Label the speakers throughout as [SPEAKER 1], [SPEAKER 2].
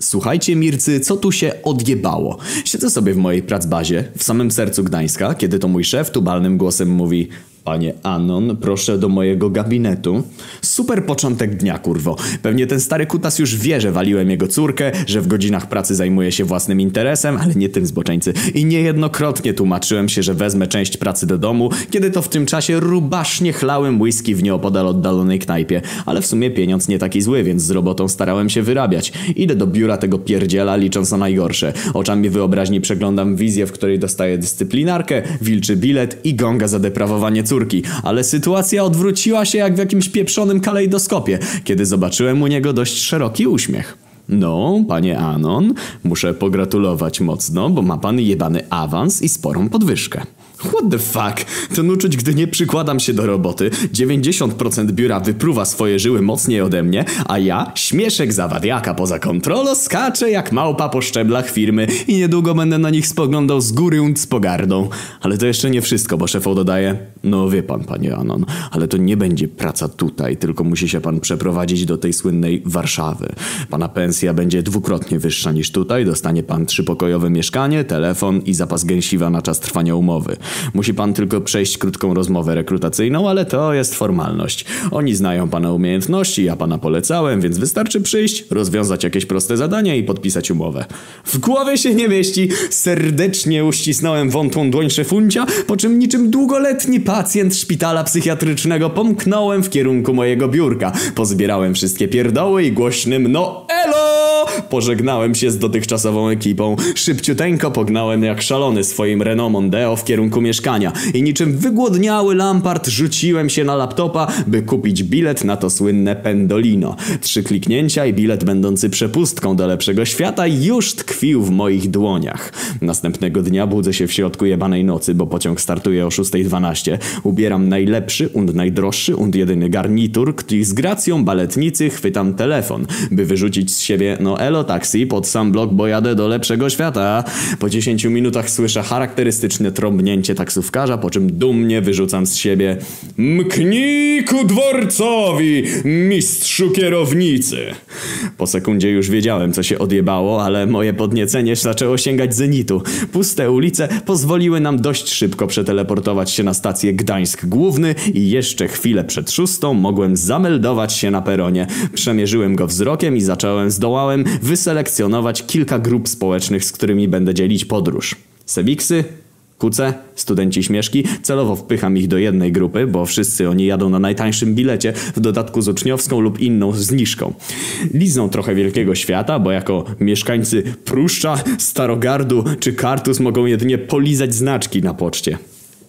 [SPEAKER 1] Słuchajcie, Mircy, co tu się odjebało? Siedzę sobie w mojej pracbazie, w samym sercu Gdańska, kiedy to mój szef tubalnym głosem mówi Panie Anon, proszę do mojego gabinetu. Super początek dnia, kurwo. Pewnie ten stary kutas już wie, że waliłem jego córkę, że w godzinach pracy zajmuje się własnym interesem, ale nie tym zboczeńcy. I niejednokrotnie tłumaczyłem się, że wezmę część pracy do domu, kiedy to w tym czasie rubasznie chlałem whisky w nieopodal oddalonej knajpie. Ale w sumie pieniądz nie taki zły, więc z robotą starałem się wyrabiać. Idę do biura tego pierdziela, licząc na najgorsze. Oczami wyobraźni przeglądam wizję, w której dostaję dyscyplinarkę, wilczy bilet i gonga za deprawowanie córki córki, ale sytuacja odwróciła się jak w jakimś pieprzonym kalejdoskopie, kiedy zobaczyłem u niego dość szeroki uśmiech. No, panie Anon, muszę pogratulować mocno, bo ma pan jebany awans i sporą podwyżkę. What the fuck? Ten uczuć, gdy nie przykładam się do roboty, 90% biura wypruwa swoje żyły mocniej ode mnie, a ja, śmieszek zawadiaka poza kontrolą, skaczę jak małpa po szczeblach firmy i niedługo będę na nich spoglądał z góry und z pogardą. Ale to jeszcze nie wszystko, bo szefo dodaje, no wie pan, panie Anon, ale to nie będzie praca tutaj, tylko musi się pan przeprowadzić do tej słynnej Warszawy. Pana pensja będzie dwukrotnie wyższa niż tutaj, dostanie pan trzypokojowe mieszkanie, telefon i zapas gęsiwa na czas trwania umowy. Musi pan tylko przejść krótką rozmowę rekrutacyjną, ale to jest formalność. Oni znają pana umiejętności, ja pana polecałem, więc wystarczy przyjść, rozwiązać jakieś proste zadania i podpisać umowę. W głowie się nie mieści. Serdecznie uścisnąłem wątłą dłoń szefuncia, po czym niczym długoletni pacjent szpitala psychiatrycznego pomknąłem w kierunku mojego biurka. Pozbierałem wszystkie pierdoły i głośnym no elo! Pożegnałem się z dotychczasową ekipą. Szybciuteńko pognałem jak szalony swoim Renault Mondeo w kierunku mieszkania i niczym wygłodniały Lampart rzuciłem się na laptopa, by kupić bilet na to słynne Pendolino. Trzy kliknięcia i bilet będący przepustką do lepszego świata już tkwił w moich dłoniach. Następnego dnia budzę się w środku jebanej nocy, bo pociąg startuje o 6.12. Ubieram najlepszy und najdroższy und jedyny garnitur, i z gracją baletnicy chwytam telefon, by wyrzucić z siebie no elo taksi pod sam blok, bo jadę do lepszego świata. Po 10 minutach słyszę charakterystyczne trąbnięcie taksówkarza, po czym dumnie wyrzucam z siebie Mknij ku dworcowi, mistrzu kierownicy. Po sekundzie już wiedziałem, co się odjebało, ale moje podniecenie zaczęło sięgać zenitu. Puste ulice pozwoliły nam dość szybko przeteleportować się na stację Gdańsk Główny i jeszcze chwilę przed szóstą mogłem zameldować się na peronie. Przemierzyłem go wzrokiem i zacząłem, zdołałem wyselekcjonować kilka grup społecznych, z którymi będę dzielić podróż. Sewiksy, Kuce, studenci śmieszki, celowo wpycham ich do jednej grupy, bo wszyscy oni jadą na najtańszym bilecie, w dodatku z uczniowską lub inną zniżką. Lizną trochę wielkiego świata, bo jako mieszkańcy Pruszcza, Starogardu czy Kartus mogą jedynie polizać znaczki na poczcie.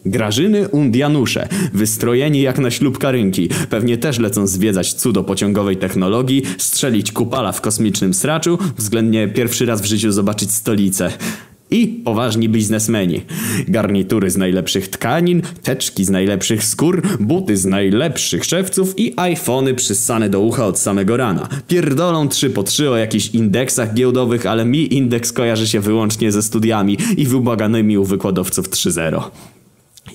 [SPEAKER 1] Grażyny und Janusze, wystrojeni jak na ślub karynki, pewnie też lecą zwiedzać cudo pociągowej technologii, strzelić kupala w kosmicznym sraczu, względnie pierwszy raz w życiu zobaczyć stolicę. I poważni biznesmeni. Garnitury z najlepszych tkanin, teczki z najlepszych skór, buty z najlepszych szewców i iPhony przyssane do ucha od samego rana. Pierdolą trzy po trzy o jakichś indeksach giełdowych, ale mi indeks kojarzy się wyłącznie ze studiami i wybłaganymi u wykładowców 3.0.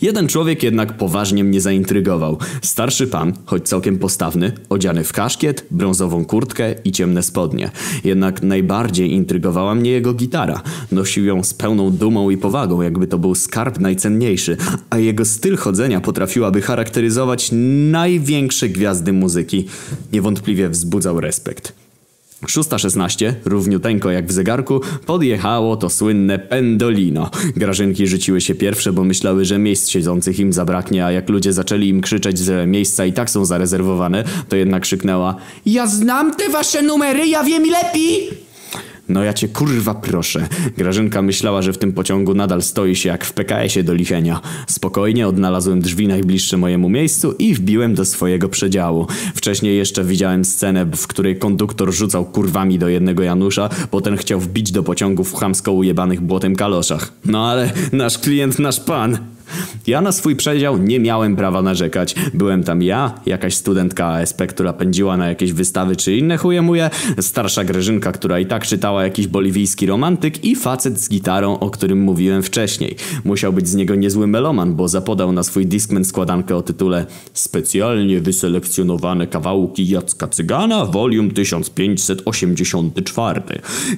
[SPEAKER 1] Jeden człowiek jednak poważnie mnie zaintrygował. Starszy pan, choć całkiem postawny, odziany w kaszkiet, brązową kurtkę i ciemne spodnie. Jednak najbardziej intrygowała mnie jego gitara. Nosił ją z pełną dumą i powagą, jakby to był skarb najcenniejszy, a jego styl chodzenia potrafiłaby charakteryzować największe gwiazdy muzyki. Niewątpliwie wzbudzał respekt. 6.16, równiuteńko jak w zegarku, podjechało to słynne Pendolino. Grażynki rzuciły się pierwsze, bo myślały, że miejsc siedzących im zabraknie, a jak ludzie zaczęli im krzyczeć, że miejsca i tak są zarezerwowane, to jednak krzyknęła Ja znam te wasze numery, ja wiem lepiej! No ja cię kurwa proszę. Grażynka myślała, że w tym pociągu nadal stoi się jak w PKS-ie do lichenia. Spokojnie odnalazłem drzwi najbliższe mojemu miejscu i wbiłem do swojego przedziału. Wcześniej jeszcze widziałem scenę, w której konduktor rzucał kurwami do jednego Janusza, potem chciał wbić do pociągu w chamsko ujebanych błotem kaloszach. No ale nasz klient, nasz pan. Ja na swój przedział nie miałem prawa narzekać. Byłem tam ja, jakaś studentka ASP, która pędziła na jakieś wystawy czy inne chujemuje, starsza Grażynka, która i tak czytała jakiś boliwijski romantyk i facet z gitarą, o którym mówiłem wcześniej. Musiał być z niego niezły meloman, bo zapodał na swój Discman składankę o tytule Specjalnie wyselekcjonowane kawałki Jacka Cygana, volume 1584.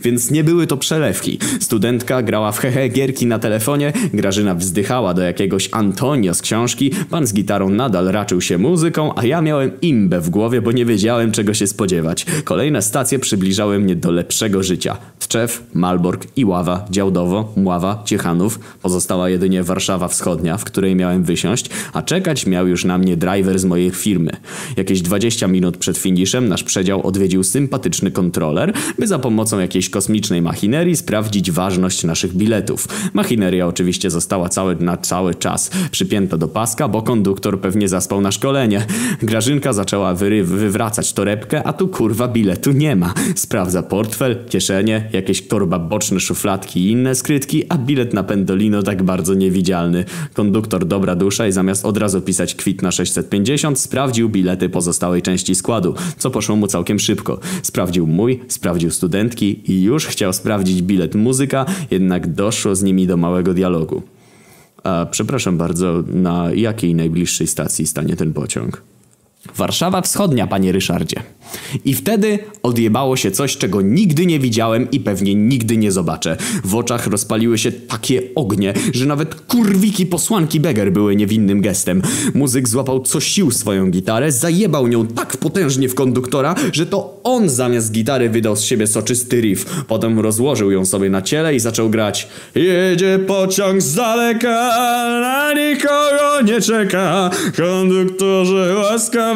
[SPEAKER 1] Więc nie były to przelewki. Studentka grała w hehe gierki na telefonie, Grażyna wzdychała do jakiegoś Antonio z książki, pan z gitarą nadal raczył się muzyką, a ja miałem imbę w głowie, bo nie wiedziałem czego się spodziewać. Kolejne stacje przybliżały mnie do lepszego życia. Tczew, Malbork, Iława, Działdowo, Mława, Ciechanów. Pozostała jedynie Warszawa Wschodnia, w której miałem wysiąść, a czekać miał już na mnie driver z mojej firmy. Jakieś 20 minut przed finiszem nasz przedział odwiedził sympatyczny kontroler, by za pomocą jakiejś kosmicznej machinerii sprawdzić ważność naszych biletów. Machineria oczywiście została cały, na cały czas przypięta do paska, bo konduktor pewnie zaspał na szkolenie. Grażynka zaczęła wyry- wywracać torebkę, a tu kurwa biletu nie ma. Sprawdza portfel, kieszenie, jakieś torba boczne, szufladki i inne skrytki, a bilet na pendolino tak bardzo niewidzialny. Konduktor dobra dusza i zamiast od razu pisać kwit na 650, sprawdził bilety pozostałej części składu, co poszło mu całkiem szybko. Sprawdził mój, sprawdził studentki i już chciał sprawdzić bilet muzyka, jednak doszło z nimi do małego dialogu. A przepraszam bardzo, na jakiej najbliższej stacji stanie ten pociąg? Warszawa Wschodnia, panie Ryszardzie. I wtedy odjebało się coś, czego nigdy nie widziałem i pewnie nigdy nie zobaczę. W oczach rozpaliły się takie ognie, że nawet kurwiki posłanki Beger były niewinnym gestem. Muzyk złapał co sił swoją gitarę, zajebał nią tak potężnie w konduktora, że to on zamiast gitary wydał z siebie soczysty riff. Potem rozłożył ją sobie na ciele i zaczął grać. Jedzie pociąg z daleka, na nikogo nie czeka. Konduktorze łaskawy,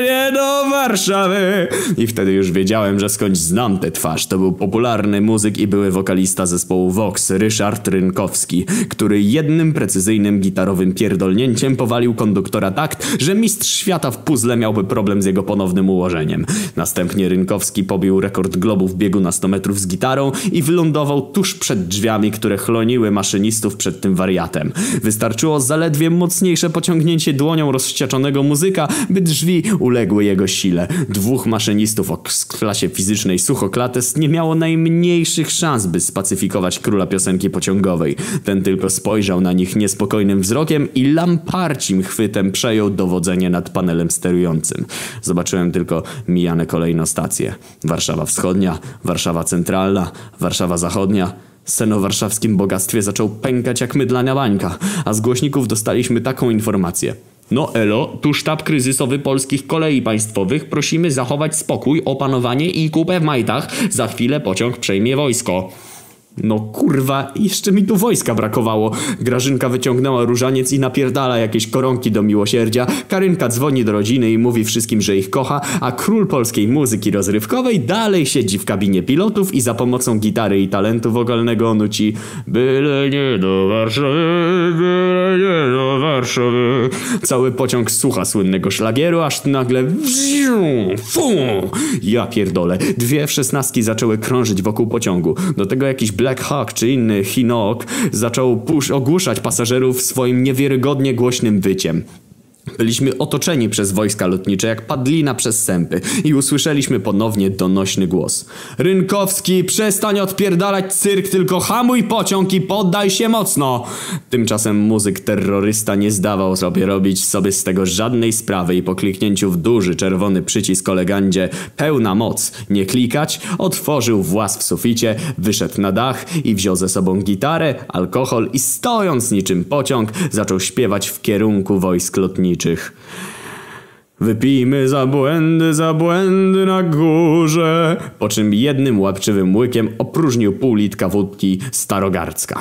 [SPEAKER 1] nie do Warszawy. I wtedy już wiedziałem, że skądś znam tę twarz. To był popularny muzyk i były wokalista zespołu Vox, Ryszard Rynkowski, który jednym precyzyjnym gitarowym pierdolnięciem powalił konduktora tak, że mistrz świata w puzzle miałby problem z jego ponownym ułożeniem. Następnie Rynkowski pobił rekord globu w biegu na 100 metrów z gitarą i wylądował tuż przed drzwiami, które chloniły maszynistów przed tym wariatem. Wystarczyło zaledwie mocniejsze pociągnięcie dłonią rozwścieczonego muzyka, by drzwi uległy jego sile. Dwóch maszynistów o klasie fizycznej Suchoklates nie miało najmniejszych szans, by spacyfikować króla piosenki pociągowej. Ten tylko spojrzał na nich niespokojnym wzrokiem i lamparcim chwytem przejął dowodzenie nad panelem sterującym. Zobaczyłem tylko mijane kolejno stacje. Warszawa Wschodnia, Warszawa Centralna, Warszawa Zachodnia. Sen o warszawskim bogactwie zaczął pękać jak mydlania bańka, a z głośników dostaliśmy taką informację. No elo, tu sztab kryzysowy polskich kolei państwowych. Prosimy zachować spokój, opanowanie i kupę w majtach. Za chwilę pociąg przejmie wojsko. No kurwa, jeszcze mi tu wojska brakowało. Grażynka wyciągnęła różaniec i napierdala jakieś koronki do miłosierdzia. Karynka dzwoni do rodziny i mówi wszystkim, że ich kocha, a król polskiej muzyki rozrywkowej dalej siedzi w kabinie pilotów i za pomocą gitary i talentu wokalnego nuci Byle nie do Warszawy, byle nie do Warszawy. Cały pociąg słucha słynnego szlagieru, aż nagle wziu, fu, ja pierdolę. Dwie szesnastki zaczęły krążyć wokół pociągu. Do tego jakiś Black Hawk czy inny Chinook zaczął ogłuszać pasażerów swoim niewiarygodnie głośnym wyciem. Byliśmy otoczeni przez wojska lotnicze jak padlina przez sępy i usłyszeliśmy ponownie donośny głos. Rynkowski, przestań odpierdalać cyrk, tylko hamuj pociąg i poddaj się mocno! Tymczasem muzyk terrorysta nie zdawał sobie robić sobie z tego żadnej sprawy i po kliknięciu w duży czerwony przycisk o legandzie pełna moc, nie klikać, otworzył włas w suficie, wyszedł na dach i wziął ze sobą gitarę, alkohol i stojąc niczym pociąg zaczął śpiewać w kierunku wojsk lotniczych rolniczych. Wypijmy za błędy, za błędy na górze. Po czym jednym łapczywym łykiem opróżnił pół litka wódki starogardzka.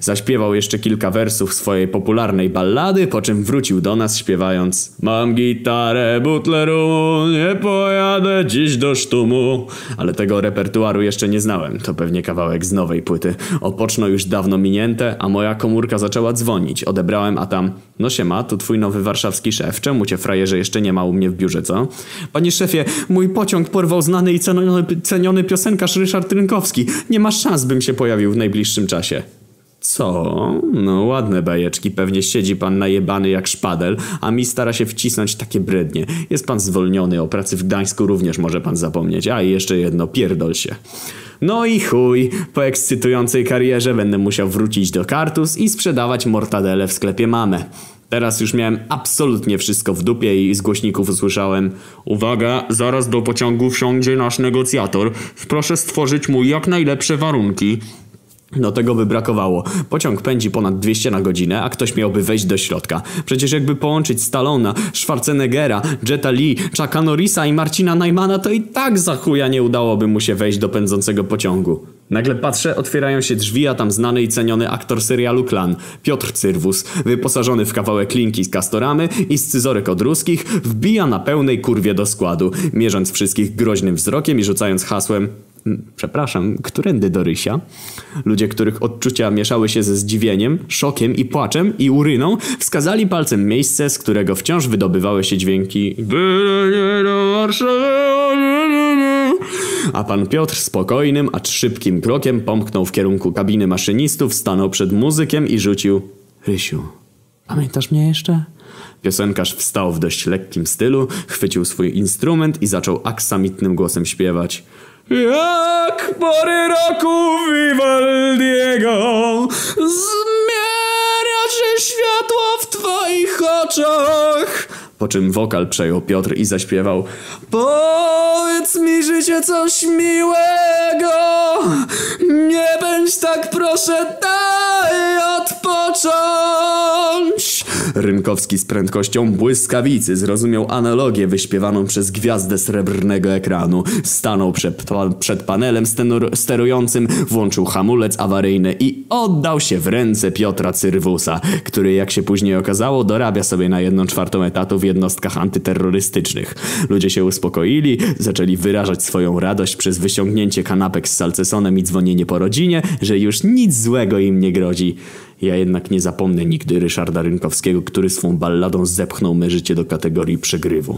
[SPEAKER 1] Zaśpiewał jeszcze kilka wersów swojej popularnej ballady, po czym wrócił do nas śpiewając Mam gitarę butleru, nie pojadę dziś do sztumu. Ale tego repertuaru jeszcze nie znałem, to pewnie kawałek z nowej płyty. Opoczno już dawno minięte, a moja komórka zaczęła dzwonić. Odebrałem, a tam No siema, tu twój nowy warszawski szef. Czemu cię frajerze jeszcze nie ma u mnie w biurze, co? Panie szefie, mój pociąg porwał znany i ceniony, ceniony piosenkarz Ryszard Rynkowski. Nie ma szans, bym się pojawił w najbliższym czasie. Co? No ładne bajeczki, pewnie siedzi pan najebany jak szpadel, a mi stara się wcisnąć takie brednie. Jest pan zwolniony, o pracy w Gdańsku również może pan zapomnieć. A i jeszcze jedno, pierdol się. No i chuj, po ekscytującej karierze będę musiał wrócić do Kartus i sprzedawać mortadele w sklepie Mamę. Teraz już miałem absolutnie wszystko w dupie i z głośników usłyszałem Uwaga, zaraz do pociągu wsiądzie nasz negocjator. Proszę stworzyć mu jak najlepsze warunki. No tego by brakowało. Pociąg pędzi ponad 200 na godzinę, a ktoś miałby wejść do środka. Przecież jakby połączyć Stallona, Schwarzeneggera, Jetta Lee, Chucka Norrisa i Marcina Najmana, to i tak za chuja nie udałoby mu się wejść do pędzącego pociągu. Nagle patrzę, otwierają się drzwi, a tam znany i ceniony aktor serialu Klan, Piotr Cyrwus, wyposażony w kawałek linki z kastoramy i scyzorek od ruskich, wbija na pełnej kurwie do składu, mierząc wszystkich groźnym wzrokiem i rzucając hasłem "Mm, Przepraszam, którędy do Rysia? Ludzie, których odczucia mieszały się ze zdziwieniem, szokiem i płaczem i uryną, wskazali palcem miejsce, z którego wciąż wydobywały się dźwięki Byle nie do Warszawy. A pan Piotr spokojnym, acz szybkim krokiem pomknął w kierunku kabiny maszynistów, stanął przed muzykiem i rzucił Rysiu, pamiętasz mnie jeszcze? Piosenkarz wstał w dość lekkim stylu, chwycił swój instrument i zaczął aksamitnym głosem śpiewać. Jak pory roku Vivaldiego zmienia się światło w twoich oczach. Po czym wokal przejął Piotr i zaśpiewał Powiedz mi życie coś miłego. Nie bądź tak proszę daj odpocząć Rynkowski z prędkością błyskawicy zrozumiał analogię wyśpiewaną przez gwiazdę srebrnego ekranu. Stanął przed, przed panelem sterującym, włączył hamulec awaryjny i oddał się w ręce Piotra Cyrwusa, który jak się później okazało dorabia sobie na jedną czwartą etatu w jednostkach antyterrorystycznych. Ludzie się uspokoili, zaczęli wyrażać swoją radość przez wyciągnięcie kanapek z salcesonem i dzwonienie po rodzinie, że już nic złego im nie grozi. Ja jednak nie zapomnę nigdy Ryszarda Rynkowskiego, który swą balladą zepchnął me życie do kategorii przegrywu.